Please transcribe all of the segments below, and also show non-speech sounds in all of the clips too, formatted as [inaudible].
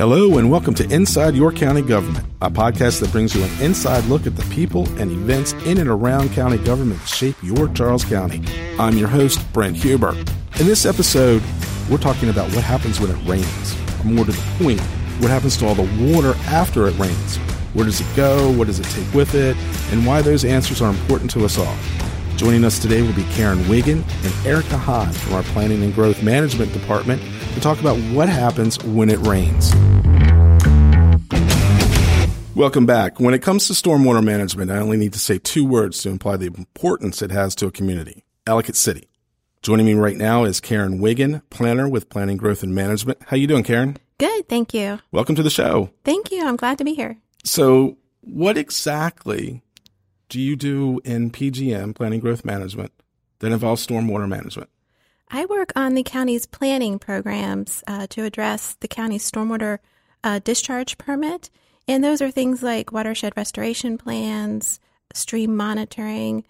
Hello, and welcome to Inside Your County Government, a podcast that brings you an inside look at the people and events in and around county government that shape your Charles County. I'm your host, Brent Huber. In this episode, we're talking about what happens when it rains, or more to the point, what happens to all the water after it rains. Where does it go? What does it take with it? And why those answers are important to us all. Joining us today will be Karen Wiggen and Erica Hahn from our Planning and Growth Management Department to talk about what happens when it rains. Welcome back. When it comes to stormwater management, I only need to say two words to imply the importance it has to a community Ellicott City. Joining me right now is Karen Wiggen, planner with Planning Growth and Management. How you doing, Karen? Good, thank you. Welcome to the show. Thank you. I'm glad to be here. So, what exactly do you do in PGM, Planning Growth Management, that involves stormwater management? I work on the county's planning programs uh, to address the county's stormwater uh, discharge permit. And those are things like watershed restoration plans, stream monitoring,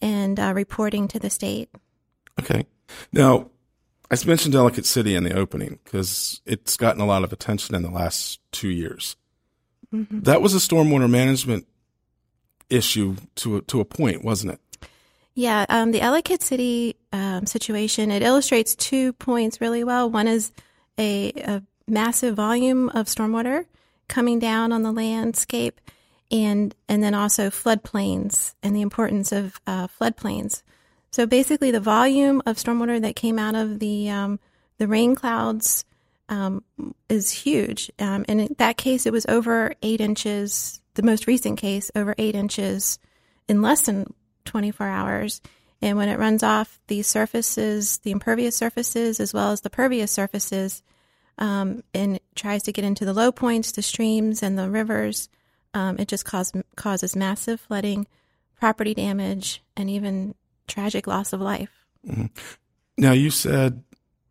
and uh, reporting to the state. Okay. Now, I mentioned Ellicott City in the opening because it's gotten a lot of attention in the last two years. Mm-hmm. That was a stormwater management issue to a, to a point, wasn't it? Yeah, um, the Ellicott City um, situation it illustrates two points really well. One is a, a, massive volume of stormwater coming down on the landscape, and and then also floodplains and the importance of uh, floodplains. So basically, the volume of stormwater that came out of the um, the rain clouds um, is huge. Um, and in that case, it was over eight inches. The most recent case, over eight inches in less than 24 hours. And when it runs off the surfaces, the impervious surfaces, as well as the pervious surfaces, um, and tries to get into the low points, the streams, and the rivers, um, it just cause, causes massive flooding, property damage, and even tragic loss of life. Mm-hmm. Now, you said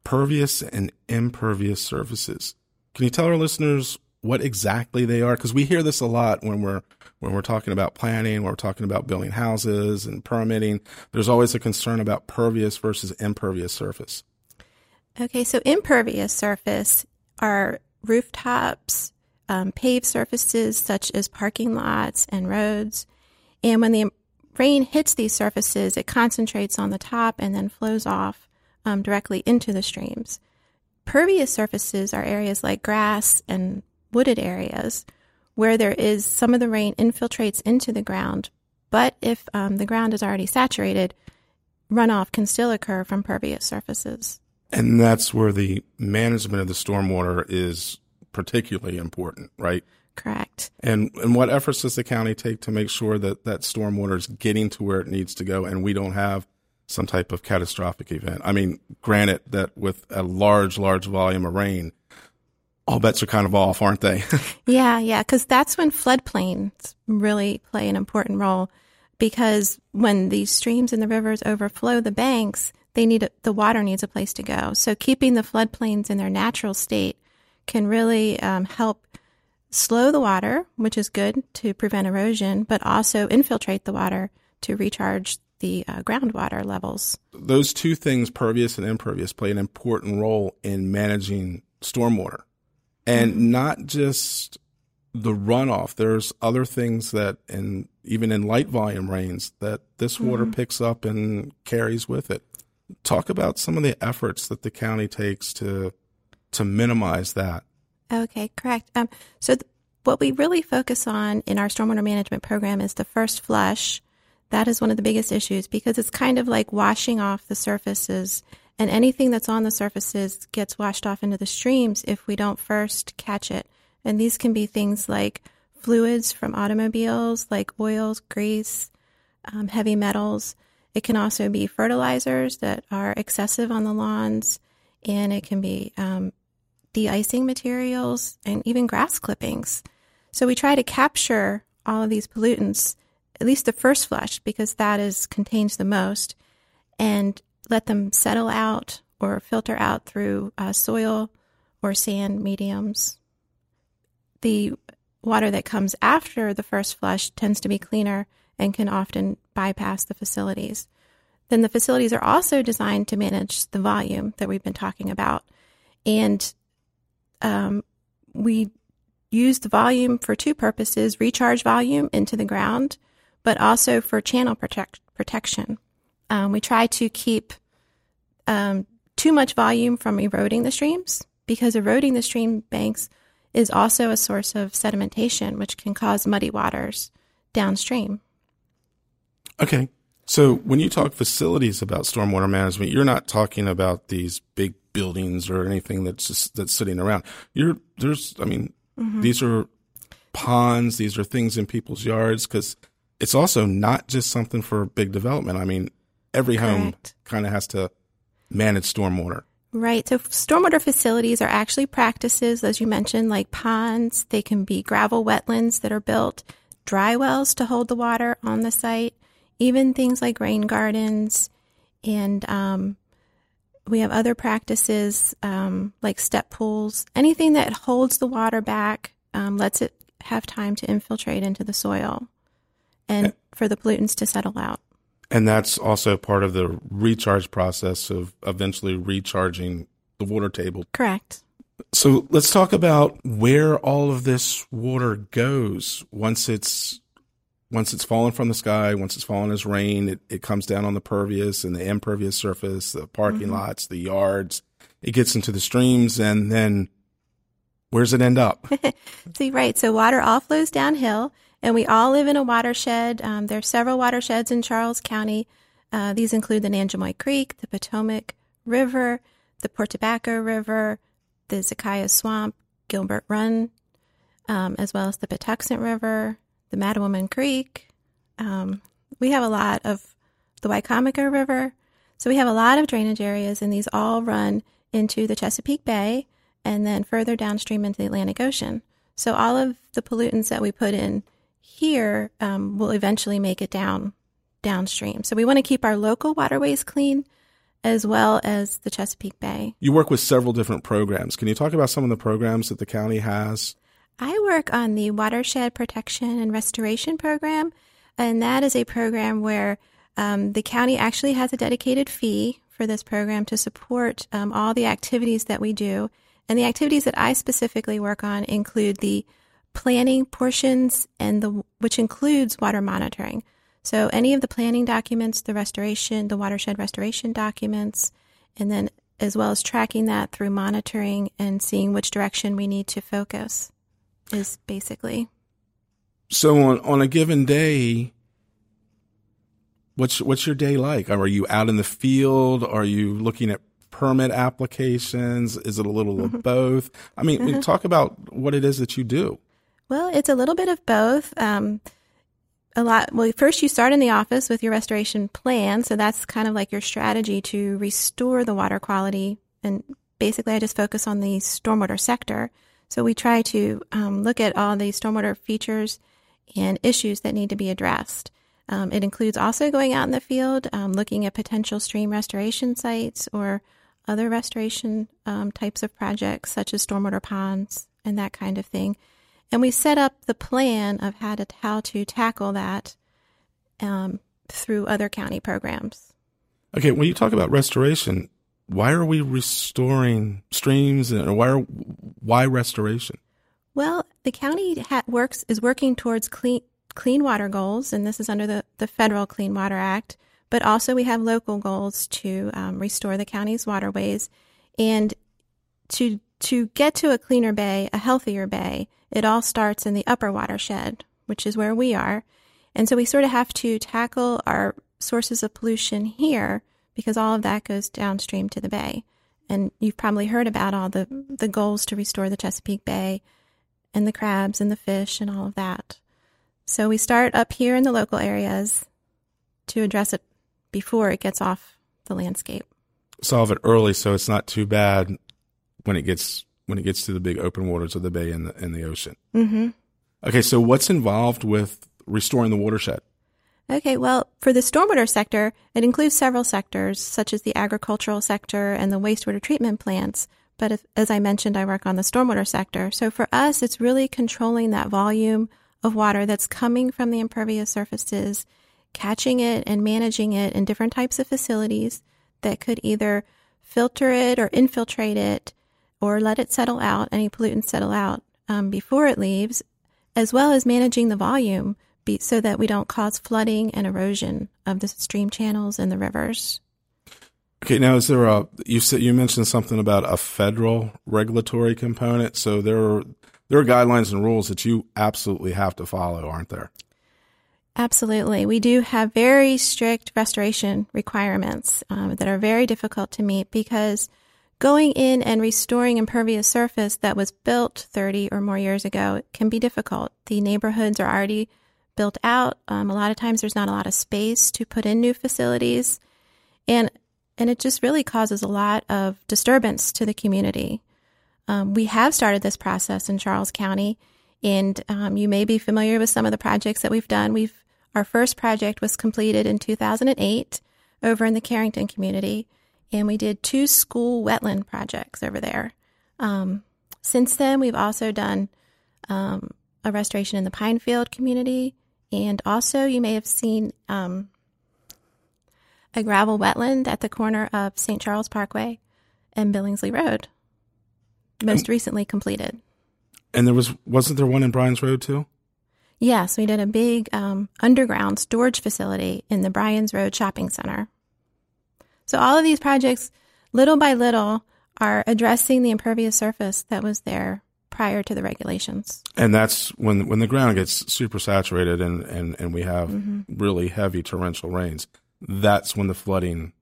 pervious and impervious surfaces. Can you tell our listeners what exactly they are? Because we hear this a lot when we're when we're talking about planning, when we're talking about building houses and permitting. There's always a concern about pervious versus impervious surface. Okay, so impervious surface are rooftops, um, paved surfaces such as parking lots and roads. And when the rain hits these surfaces, it concentrates on the top and then flows off um, directly into the streams. Pervious surfaces are areas like grass and wooded areas where there is some of the rain infiltrates into the ground, but if um, the ground is already saturated, runoff can still occur from pervious surfaces. And that's where the management of the stormwater is particularly important, right? Correct. And and what efforts does the county take to make sure that that stormwater is getting to where it needs to go, and we don't have some type of catastrophic event? I mean, granted that with a large, large volume of rain, all bets are kind of off, aren't they? [laughs] yeah, yeah, because that's when floodplains really play an important role. Because when these streams and the rivers overflow the banks, they need a, the water needs a place to go. So keeping the floodplains in their natural state can really um, help slow the water, which is good to prevent erosion, but also infiltrate the water to recharge the uh, groundwater levels. Those two things, pervious and impervious, play an important role in managing stormwater and mm-hmm. not just the runoff. There's other things that, and even in light volume rains, that this water mm-hmm. picks up and carries with it. Talk about some of the efforts that the county takes to to minimize that. Okay, correct. Um, so th- what we really focus on in our stormwater management program is the first flush. That is one of the biggest issues because it's kind of like washing off the surfaces and anything that's on the surfaces gets washed off into the streams if we don't first catch it. And these can be things like fluids from automobiles, like oils, grease, um, heavy metals. It can also be fertilizers that are excessive on the lawns, and it can be um, de-icing materials and even grass clippings. So we try to capture all of these pollutants, at least the first flush, because that is contains the most, and let them settle out or filter out through uh, soil or sand mediums. The water that comes after the first flush tends to be cleaner and can often bypass the facilities. Then the facilities are also designed to manage the volume that we've been talking about. And um, we use the volume for two purposes recharge volume into the ground, but also for channel protect, protection. Um, we try to keep um, too much volume from eroding the streams because eroding the stream banks is also a source of sedimentation, which can cause muddy waters downstream. Okay. So when you talk facilities about stormwater management, you're not talking about these big buildings or anything that's just that's sitting around. You're there's I mean mm-hmm. these are ponds, these are things in people's yards cuz it's also not just something for big development. I mean, every home kind of has to manage stormwater. Right. So stormwater facilities are actually practices, as you mentioned, like ponds. They can be gravel wetlands that are built, dry wells to hold the water on the site, even things like rain gardens. And um, we have other practices um, like step pools, anything that holds the water back, um, lets it have time to infiltrate into the soil and for the pollutants to settle out. And that's also part of the recharge process of eventually recharging the water table. Correct. So let's talk about where all of this water goes once it's once it's fallen from the sky, once it's fallen as rain, it, it comes down on the pervious and the impervious surface, the parking mm-hmm. lots, the yards. It gets into the streams and then where's it end up? [laughs] See, right. So water all flows downhill and we all live in a watershed. Um, there are several watersheds in Charles County. Uh, these include the Nanjemoy Creek, the Potomac River, the Port Tobacco River, the Zakiah Swamp, Gilbert Run, um, as well as the Patuxent River, the Mattawoman Creek. Um, we have a lot of the Wicomico River. So we have a lot of drainage areas, and these all run into the Chesapeake Bay and then further downstream into the Atlantic Ocean. So all of the pollutants that we put in here um, will eventually make it down downstream. So we want to keep our local waterways clean as well as the Chesapeake Bay. You work with several different programs. Can you talk about some of the programs that the county has? I work on the Watershed Protection and Restoration Program, and that is a program where um, the county actually has a dedicated fee for this program to support um, all the activities that we do. And the activities that I specifically work on include the planning portions and the which includes water monitoring. So any of the planning documents, the restoration, the watershed restoration documents, and then as well as tracking that through monitoring and seeing which direction we need to focus is basically. So on on a given day, what's what's your day like? Are you out in the field? Are you looking at permit applications? Is it a little of mm-hmm. both? I mean, uh-huh. talk about what it is that you do. Well, it's a little bit of both. Um, a lot. Well, first you start in the office with your restoration plan, so that's kind of like your strategy to restore the water quality. And basically, I just focus on the stormwater sector. So we try to um, look at all the stormwater features and issues that need to be addressed. Um, it includes also going out in the field, um, looking at potential stream restoration sites or other restoration um, types of projects, such as stormwater ponds and that kind of thing. And we set up the plan of how to how to tackle that um, through other county programs. Okay, when you talk about restoration, why are we restoring streams, and why are, why restoration? Well, the county ha- works is working towards clean clean water goals, and this is under the, the federal Clean Water Act. But also, we have local goals to um, restore the county's waterways, and to to get to a cleaner bay, a healthier bay, it all starts in the upper watershed, which is where we are. And so we sort of have to tackle our sources of pollution here because all of that goes downstream to the bay. And you've probably heard about all the, the goals to restore the Chesapeake Bay and the crabs and the fish and all of that. So we start up here in the local areas to address it before it gets off the landscape. Solve it early so it's not too bad when it gets when it gets to the big open waters of the bay and the, and the ocean. Mm-hmm. Okay, so what's involved with restoring the watershed? Okay, well, for the stormwater sector, it includes several sectors, such as the agricultural sector and the wastewater treatment plants. But if, as I mentioned, I work on the stormwater sector. So for us, it's really controlling that volume of water that's coming from the impervious surfaces, catching it and managing it in different types of facilities that could either filter it or infiltrate it or let it settle out, any pollutants settle out um, before it leaves, as well as managing the volume be, so that we don't cause flooding and erosion of the stream channels and the rivers. Okay, now is there a you said you mentioned something about a federal regulatory component? So there are there are guidelines and rules that you absolutely have to follow, aren't there? Absolutely. We do have very strict restoration requirements um, that are very difficult to meet because going in and restoring impervious surface that was built 30 or more years ago can be difficult. The neighborhoods are already built out. Um, a lot of times there's not a lot of space to put in new facilities. And and it just really causes a lot of disturbance to the community. Um, we have started this process in Charles County, and um, you may be familiar with some of the projects that we've done. We've our first project was completed in 2008 over in the Carrington community, and we did two school wetland projects over there. Um, since then, we've also done um, a restoration in the Pinefield community, and also you may have seen um, a gravel wetland at the corner of St. Charles Parkway and Billingsley Road, most recently completed. And there was wasn't there one in Bryan's Road too? Yes, we did a big um, underground storage facility in the Bryan's Road Shopping Center. So all of these projects, little by little, are addressing the impervious surface that was there prior to the regulations. And that's when when the ground gets super saturated and, and, and we have mm-hmm. really heavy torrential rains. That's when the flooding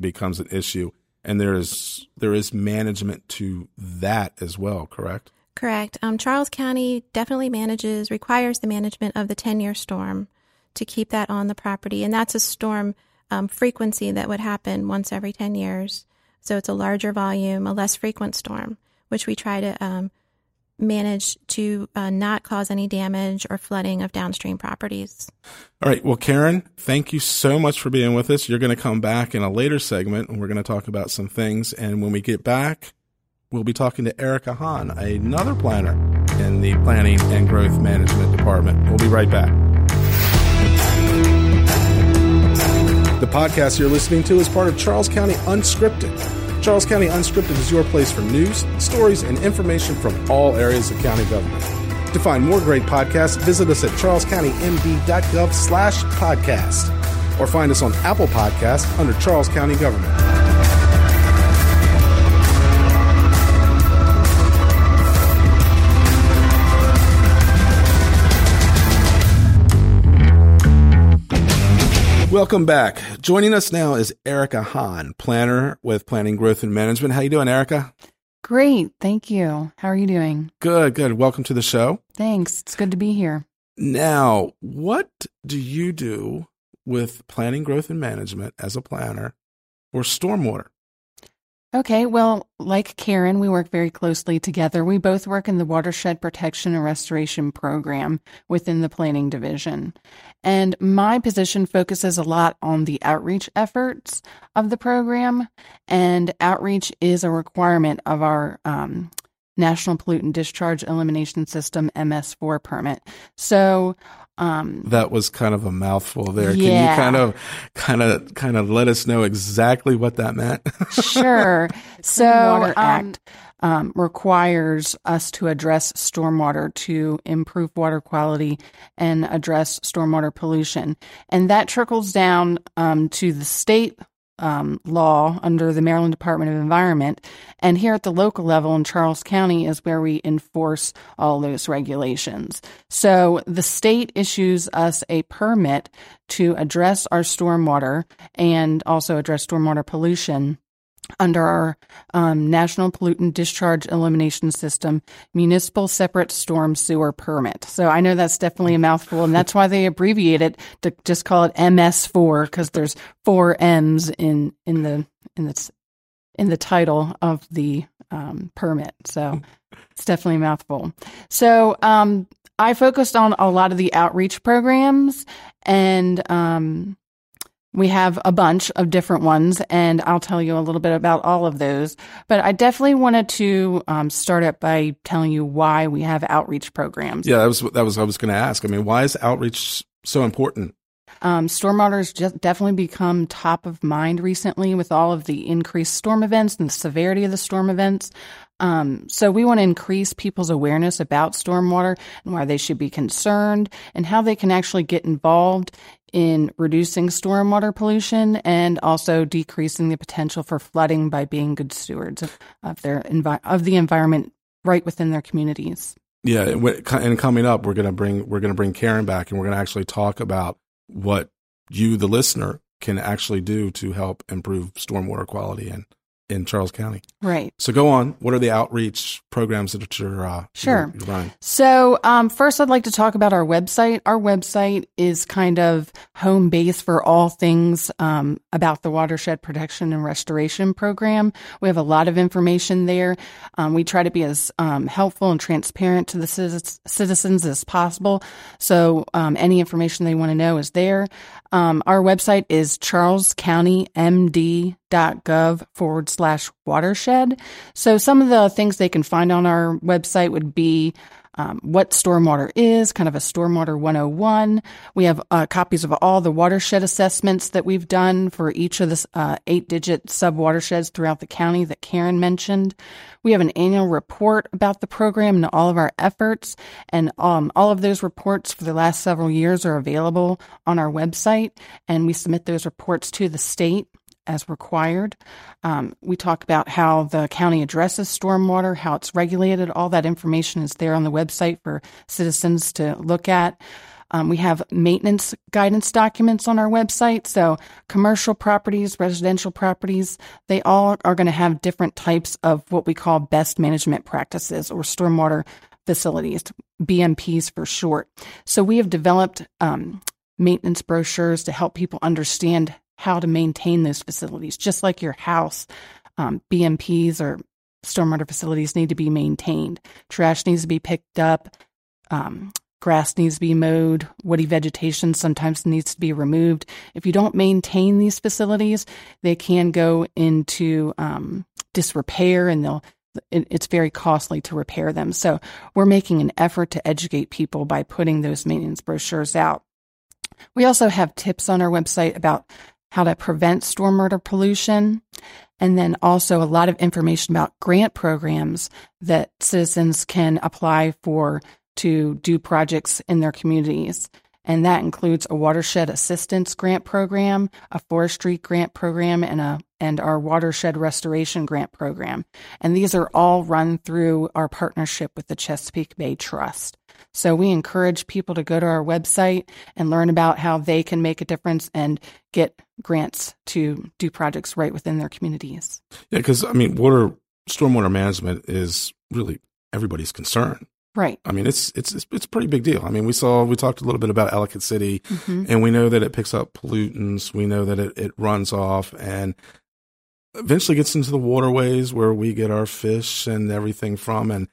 becomes an issue. And there is there is management to that as well, correct? Correct. Um, Charles County definitely manages, requires the management of the 10 year storm to keep that on the property. And that's a storm um, frequency that would happen once every 10 years. So it's a larger volume, a less frequent storm, which we try to um, manage to uh, not cause any damage or flooding of downstream properties. All right. Well, Karen, thank you so much for being with us. You're going to come back in a later segment and we're going to talk about some things. And when we get back, we'll be talking to Erica Hahn, another planner in the Planning and Growth Management Department. We'll be right back. The podcast you're listening to is part of Charles County Unscripted. Charles County Unscripted is your place for news, stories, and information from all areas of county government. To find more great podcasts, visit us at charlescountymd.gov slash podcast or find us on Apple Podcasts under Charles County Government. Welcome back. Joining us now is Erica Hahn, planner with Planning Growth and Management. How you doing, Erica? Great, thank you. How are you doing? Good, good. Welcome to the show. Thanks. It's good to be here. Now, what do you do with Planning Growth and Management as a planner for stormwater? Okay, well, like Karen, we work very closely together. We both work in the Watershed Protection and Restoration Program within the Planning Division. And my position focuses a lot on the outreach efforts of the program. And outreach is a requirement of our um, National Pollutant Discharge Elimination System MS4 permit. So um, that was kind of a mouthful there. Yeah. Can you kind of, kind of, kind of let us know exactly what that meant? [laughs] sure. So, Water um, Act um, requires us to address stormwater to improve water quality and address stormwater pollution, and that trickles down um, to the state um, law under the Maryland Department of Environment. And here at the local level in Charles County is where we enforce all those regulations. So the state issues us a permit to address our stormwater and also address stormwater pollution under our um, National Pollutant Discharge Elimination System Municipal Separate Storm Sewer Permit. So I know that's definitely a mouthful, and that's why they abbreviate it to just call it MS4 because there's four M's in in the in the in the title of the um, permit. So it's definitely a mouthful. So um, I focused on a lot of the outreach programs and um, we have a bunch of different ones, and I'll tell you a little bit about all of those. But I definitely wanted to um, start up by telling you why we have outreach programs. Yeah, that was that was I was going to ask. I mean, why is outreach so important? Um, stormwater has just definitely become top of mind recently with all of the increased storm events and the severity of the storm events. Um, so we want to increase people's awareness about stormwater and why they should be concerned and how they can actually get involved in reducing stormwater pollution and also decreasing the potential for flooding by being good stewards of, of their envi- of the environment right within their communities. Yeah, and coming up, we're gonna bring we're gonna bring Karen back, and we're gonna actually talk about what you, the listener, can actually do to help improve stormwater quality and in Charles County. Right. So go on. What are the outreach programs that you're uh, sure you're, running? So um, first, I'd like to talk about our website. Our website is kind of home base for all things um, about the Watershed Protection and Restoration Program. We have a lot of information there. Um, we try to be as um, helpful and transparent to the citizens as possible. So um, any information they want to know is there. Um, our website is charlescountymd.gov forward slash watershed. So some of the things they can find on our website would be um, what stormwater is, kind of a stormwater 101. We have uh, copies of all the watershed assessments that we've done for each of the uh, eight digit sub watersheds throughout the county that Karen mentioned. We have an annual report about the program and all of our efforts, and um, all of those reports for the last several years are available on our website, and we submit those reports to the state as required. Um, we talk about how the county addresses stormwater, how it's regulated. All that information is there on the website for citizens to look at. Um, we have maintenance guidance documents on our website. So, commercial properties, residential properties, they all are going to have different types of what we call best management practices or stormwater facilities, BMPs for short. So, we have developed um, maintenance brochures to help people understand how to maintain those facilities. Just like your house, um, BMPs or stormwater facilities need to be maintained. Trash needs to be picked up. Um, grass needs to be mowed. Woody vegetation sometimes needs to be removed. If you don't maintain these facilities, they can go into um, disrepair and they'll it's very costly to repair them. So we're making an effort to educate people by putting those maintenance brochures out. We also have tips on our website about how to prevent stormwater pollution, and then also a lot of information about grant programs that citizens can apply for to do projects in their communities. And that includes a watershed assistance grant program, a forestry grant program, and a and our watershed restoration grant program. And these are all run through our partnership with the Chesapeake Bay Trust. So we encourage people to go to our website and learn about how they can make a difference and get grants to do projects right within their communities. Yeah, because I mean, water stormwater management is really everybody's concern. Right. I mean, it's it's it's, it's a pretty big deal. I mean, we saw we talked a little bit about Ellicott City, mm-hmm. and we know that it picks up pollutants. We know that it, it runs off and eventually gets into the waterways where we get our fish and everything from. And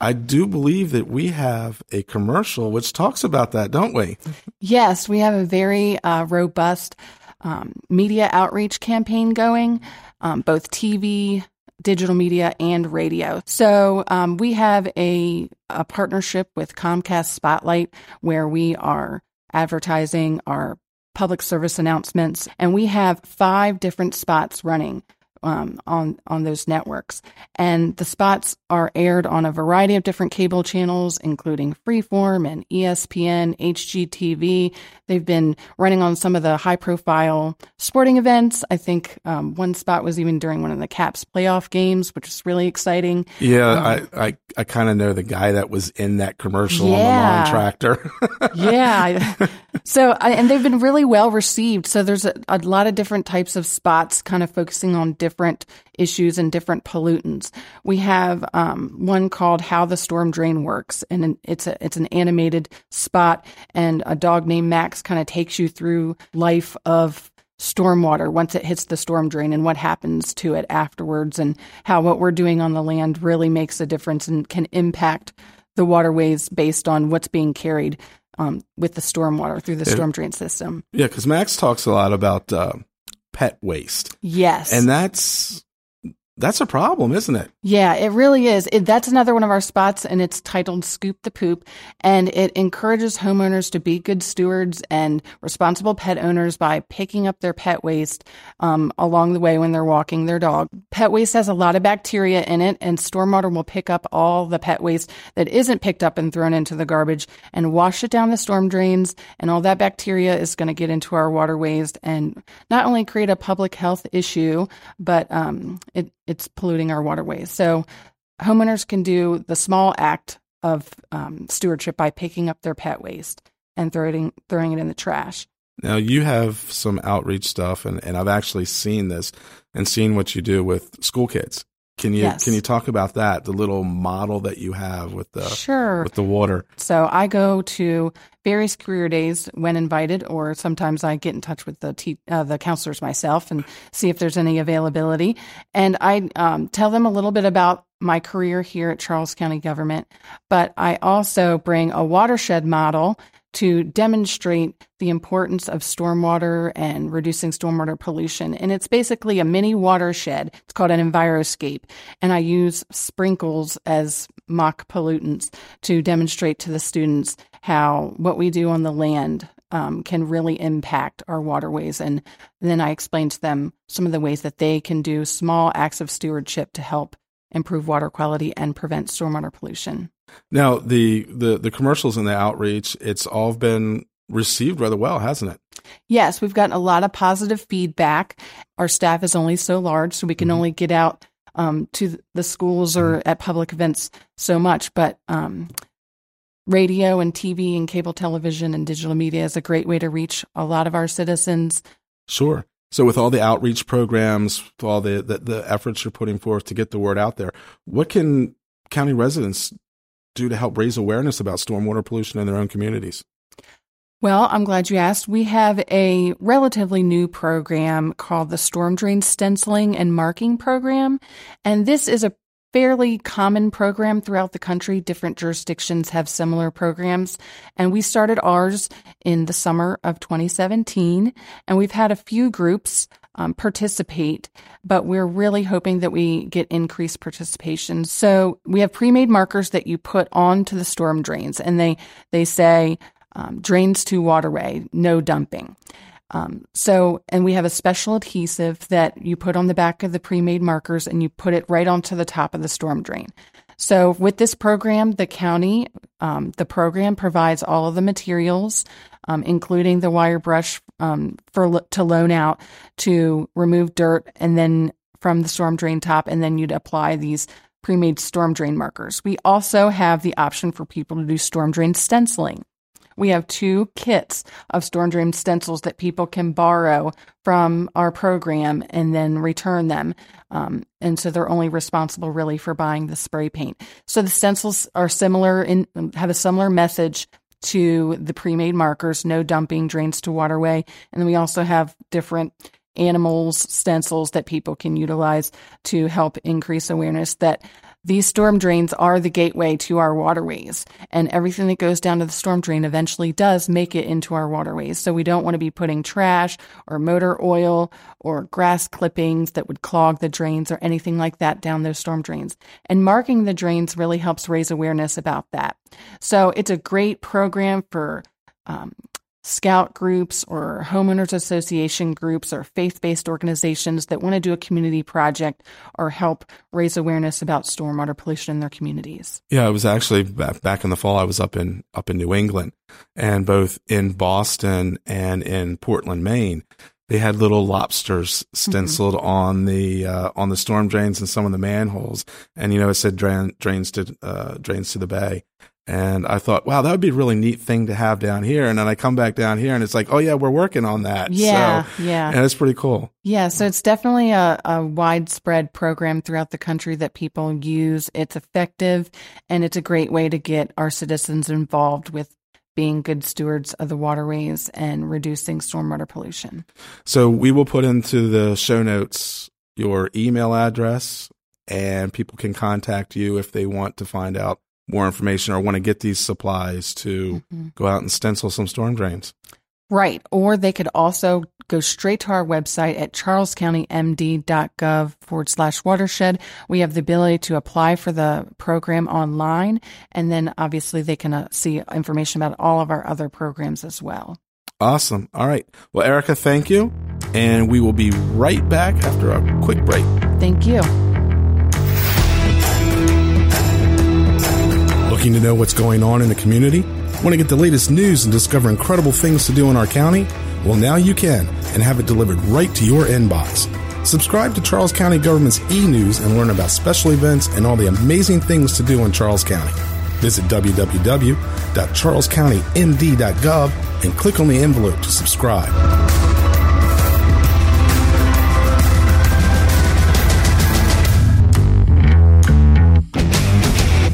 I do believe that we have a commercial which talks about that, don't we? Yes, we have a very uh, robust um, media outreach campaign going, um, both TV, digital media, and radio. So um, we have a, a partnership with Comcast Spotlight where we are advertising our public service announcements, and we have five different spots running um, on on those networks. And the spots are aired on a variety of different cable channels, including Freeform and ESPN, HGTV. They've been running on some of the high profile sporting events. I think um, one spot was even during one of the Caps playoff games, which is really exciting. Yeah, um, I I, I kind of know the guy that was in that commercial yeah. on the lawn tractor. [laughs] yeah. So, and they've been really well received. So there's a, a lot of different types of spots kind of focusing on different issues and different pollutants. We have um, one called "How the Storm Drain Works," and it's a it's an animated spot, and a dog named Max kind of takes you through life of stormwater once it hits the storm drain and what happens to it afterwards, and how what we're doing on the land really makes a difference and can impact the waterways based on what's being carried um, with the stormwater through the storm drain system. Yeah, because Max talks a lot about uh, pet waste. Yes. And that's that's a problem, isn't it? Yeah, it really is. It, that's another one of our spots, and it's titled Scoop the Poop. And it encourages homeowners to be good stewards and responsible pet owners by picking up their pet waste um, along the way when they're walking their dog. Pet waste has a lot of bacteria in it, and stormwater will pick up all the pet waste that isn't picked up and thrown into the garbage and wash it down the storm drains. And all that bacteria is going to get into our waterways and not only create a public health issue, but um, it it's polluting our waterways. So homeowners can do the small act of um, stewardship by picking up their pet waste and throwing throwing it in the trash. Now you have some outreach stuff, and, and I've actually seen this and seen what you do with school kids. Can you yes. can you talk about that? The little model that you have with the sure with the water. So I go to various career days when invited, or sometimes I get in touch with the te- uh, the counselors myself and see if there's any availability. And I um, tell them a little bit about my career here at Charles County Government, but I also bring a watershed model to demonstrate the importance of stormwater and reducing stormwater pollution. And it's basically a mini watershed. It's called an enviroscape. And I use sprinkles as mock pollutants to demonstrate to the students how what we do on the land um, can really impact our waterways. And then I explain to them some of the ways that they can do small acts of stewardship to help improve water quality and prevent stormwater pollution. Now, the, the, the commercials and the outreach, it's all been received rather well, hasn't it? Yes, we've gotten a lot of positive feedback. Our staff is only so large, so we can mm-hmm. only get out um, to the schools or mm-hmm. at public events so much. But um, radio and TV and cable television and digital media is a great way to reach a lot of our citizens. Sure. So, with all the outreach programs, all the, the, the efforts you're putting forth to get the word out there, what can county residents do to help raise awareness about stormwater pollution in their own communities? Well, I'm glad you asked. We have a relatively new program called the Storm Drain Stenciling and Marking Program. And this is a fairly common program throughout the country. Different jurisdictions have similar programs. And we started ours in the summer of 2017. And we've had a few groups um, participate, but we're really hoping that we get increased participation. So we have pre-made markers that you put onto the storm drains, and they they say um, drains to waterway, no dumping. Um, so, and we have a special adhesive that you put on the back of the pre-made markers, and you put it right onto the top of the storm drain. So, with this program, the county, um, the program provides all of the materials, um, including the wire brush um, for to loan out to remove dirt, and then from the storm drain top, and then you'd apply these pre-made storm drain markers. We also have the option for people to do storm drain stenciling. We have two kits of storm drain stencils that people can borrow from our program and then return them. Um, and so they're only responsible really for buying the spray paint. So the stencils are similar and have a similar message to the pre-made markers, no dumping, drains to waterway. And then we also have different animals stencils that people can utilize to help increase awareness that these storm drains are the gateway to our waterways, and everything that goes down to the storm drain eventually does make it into our waterways. So we don't want to be putting trash or motor oil or grass clippings that would clog the drains or anything like that down those storm drains. And marking the drains really helps raise awareness about that. So it's a great program for um, scout groups or homeowners association groups or faith based organizations that want to do a community project or help raise awareness about stormwater pollution in their communities. Yeah, I was actually back, back in the fall. I was up in up in New England, and both in Boston and in Portland, Maine, they had little lobsters stenciled mm-hmm. on the uh, on the storm drains and some of the manholes, and you know it said drain, drains to uh, drains to the bay. And I thought, wow, that would be a really neat thing to have down here. And then I come back down here and it's like, oh yeah, we're working on that. Yeah. So, yeah. And it's pretty cool. Yeah. So it's definitely a, a widespread program throughout the country that people use. It's effective and it's a great way to get our citizens involved with being good stewards of the waterways and reducing stormwater pollution. So we will put into the show notes your email address and people can contact you if they want to find out more information or want to get these supplies to mm-hmm. go out and stencil some storm drains. Right. Or they could also go straight to our website at charlescountymd.gov forward slash watershed. We have the ability to apply for the program online. And then obviously they can uh, see information about all of our other programs as well. Awesome. All right. Well, Erica, thank you. And we will be right back after a quick break. Thank you. Looking to know what's going on in the community? Want to get the latest news and discover incredible things to do in our county? Well, now you can and have it delivered right to your inbox. Subscribe to Charles County Government's e news and learn about special events and all the amazing things to do in Charles County. Visit www.charlescountymd.gov and click on the envelope to subscribe.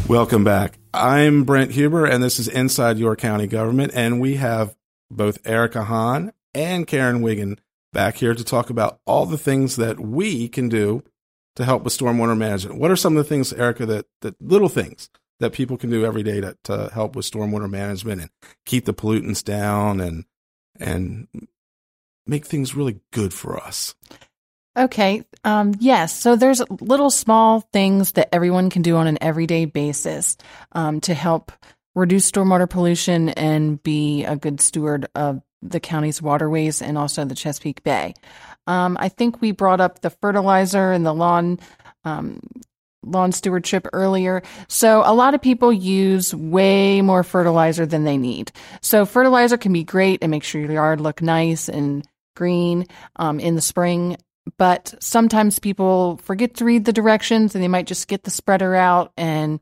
Welcome back. I'm Brent Huber, and this is Inside Your County Government, and we have both Erica Hahn and Karen Wiggen back here to talk about all the things that we can do to help with stormwater management. What are some of the things, Erica, that, that little things that people can do every day to, to help with stormwater management and keep the pollutants down and and make things really good for us? Okay. Um, yes. So there's little small things that everyone can do on an everyday basis um, to help reduce stormwater pollution and be a good steward of the county's waterways and also the Chesapeake Bay. Um, I think we brought up the fertilizer and the lawn um, lawn stewardship earlier. So a lot of people use way more fertilizer than they need. So fertilizer can be great and make sure your yard look nice and green um, in the spring but sometimes people forget to read the directions and they might just get the spreader out and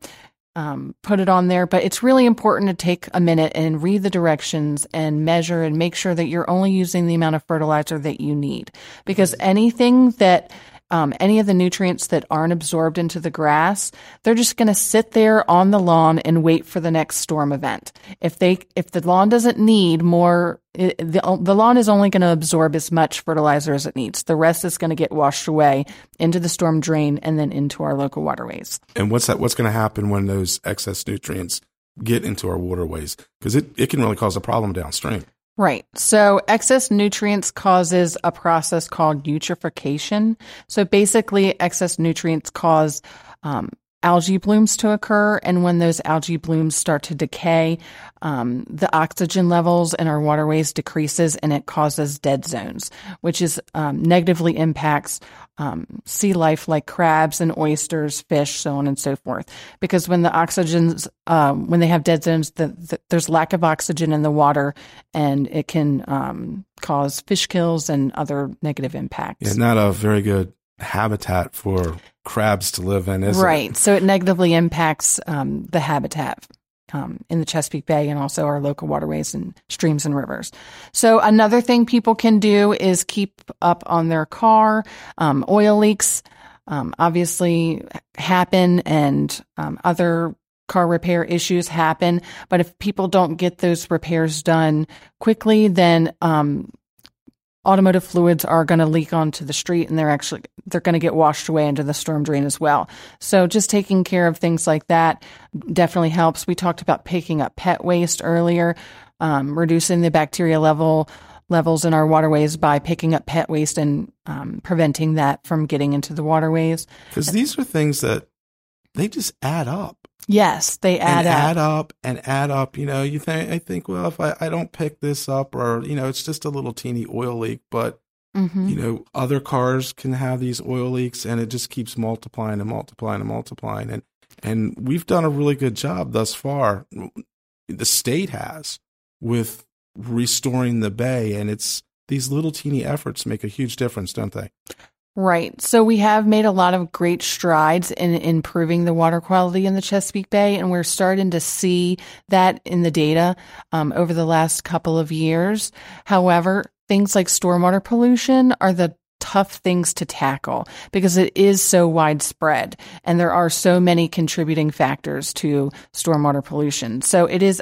um, put it on there. But it's really important to take a minute and read the directions and measure and make sure that you're only using the amount of fertilizer that you need. Because anything that um, any of the nutrients that aren't absorbed into the grass, they're just going to sit there on the lawn and wait for the next storm event. If they, if the lawn doesn't need more it, the, the lawn is only going to absorb as much fertilizer as it needs. The rest is going to get washed away into the storm drain and then into our local waterways. And what's that? What's going to happen when those excess nutrients get into our waterways? Because it, it can really cause a problem downstream. Right. So excess nutrients causes a process called eutrophication. So basically, excess nutrients cause um, algae blooms to occur. And when those algae blooms start to decay, um, the oxygen levels in our waterways decreases and it causes dead zones, which is um, negatively impacts um, sea life like crabs and oysters, fish, so on and so forth. Because when the oxygen's, um, when they have dead zones, the, the, there's lack of oxygen in the water and it can um, cause fish kills and other negative impacts. Yeah, not a very good habitat for crabs to live in, is right. It? So it negatively impacts um, the habitat. Um, in the Chesapeake Bay and also our local waterways and streams and rivers. So another thing people can do is keep up on their car. Um, oil leaks um, obviously happen and um, other car repair issues happen. But if people don't get those repairs done quickly, then um, automotive fluids are going to leak onto the street and they're actually they're going to get washed away into the storm drain as well. So just taking care of things like that definitely helps. We talked about picking up pet waste earlier, um, reducing the bacteria level levels in our waterways by picking up pet waste and um, preventing that from getting into the waterways. Because these are things that they just add up. Yes, they add and up. add up and add up. You know, you think I think, well, if I, I don't pick this up, or you know, it's just a little teeny oil leak, but mm-hmm. you know, other cars can have these oil leaks, and it just keeps multiplying and multiplying and multiplying. And and we've done a really good job thus far. The state has with restoring the bay, and it's these little teeny efforts make a huge difference, don't they? Right. So we have made a lot of great strides in improving the water quality in the Chesapeake Bay, and we're starting to see that in the data um, over the last couple of years. However, things like stormwater pollution are the tough things to tackle because it is so widespread and there are so many contributing factors to stormwater pollution. So it is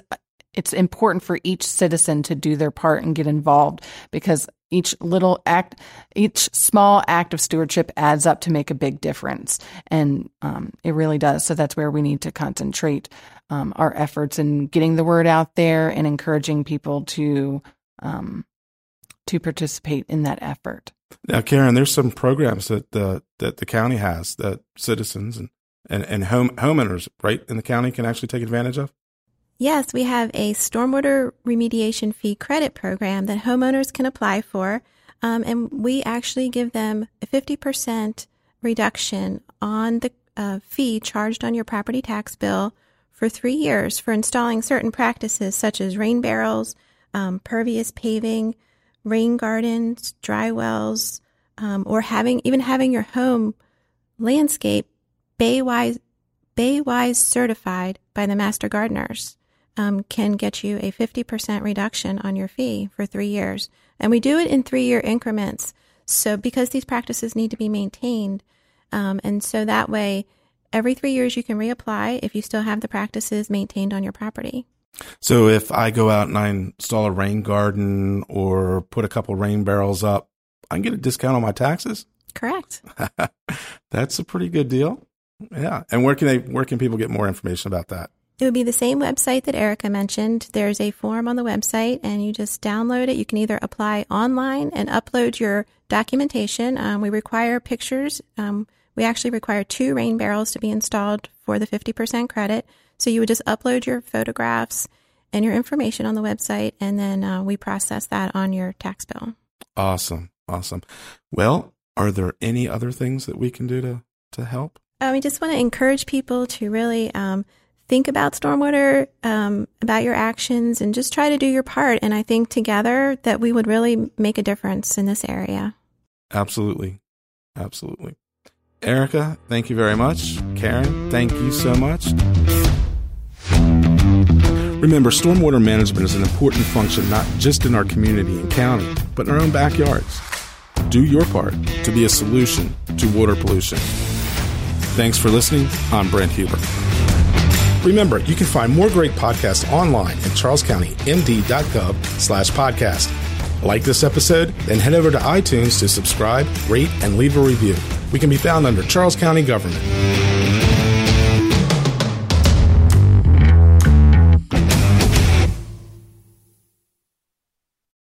it's important for each citizen to do their part and get involved because each little act, each small act of stewardship adds up to make a big difference. And um, it really does. So that's where we need to concentrate um, our efforts in getting the word out there and encouraging people to um, to participate in that effort. Now, Karen, there's some programs that the that the county has that citizens and and, and home homeowners right in the county can actually take advantage of. Yes, we have a stormwater remediation fee credit program that homeowners can apply for, um, and we actually give them a 50% reduction on the uh, fee charged on your property tax bill for three years for installing certain practices such as rain barrels, um, pervious paving, rain gardens, dry wells, um, or having even having your home landscape Baywise Baywise certified by the master gardeners um, can get you a 50% reduction on your fee for three years. And we do it in three year increments. So, because these practices need to be maintained, um, and so that way, every three years you can reapply if you still have the practices maintained on your property. So if I go out and I install a rain garden or put a couple rain barrels up, I can get a discount on my taxes. Correct. [laughs] That's a pretty good deal. Yeah. And where can they where can people get more information about that? It would be the same website that Erica mentioned. There's a form on the website, and you just download it. You can either apply online and upload your documentation. Um, we require pictures. Um, we actually require two rain barrels to be installed for the 50% credit. So you would just upload your photographs and your information on the website, and then uh, we process that on your tax bill. Awesome, awesome. Well, are there any other things that we can do to to help? Uh, we just want to encourage people to really um, think about stormwater, um, about your actions, and just try to do your part. And I think together that we would really make a difference in this area. Absolutely, absolutely. Erica, thank you very much. Karen, thank you so much. Remember, stormwater management is an important function not just in our community and county, but in our own backyards. Do your part to be a solution to water pollution. Thanks for listening. I'm Brent Huber. Remember, you can find more great podcasts online at charlescountymd.gov slash podcast. Like this episode? Then head over to iTunes to subscribe, rate, and leave a review. We can be found under Charles County Government.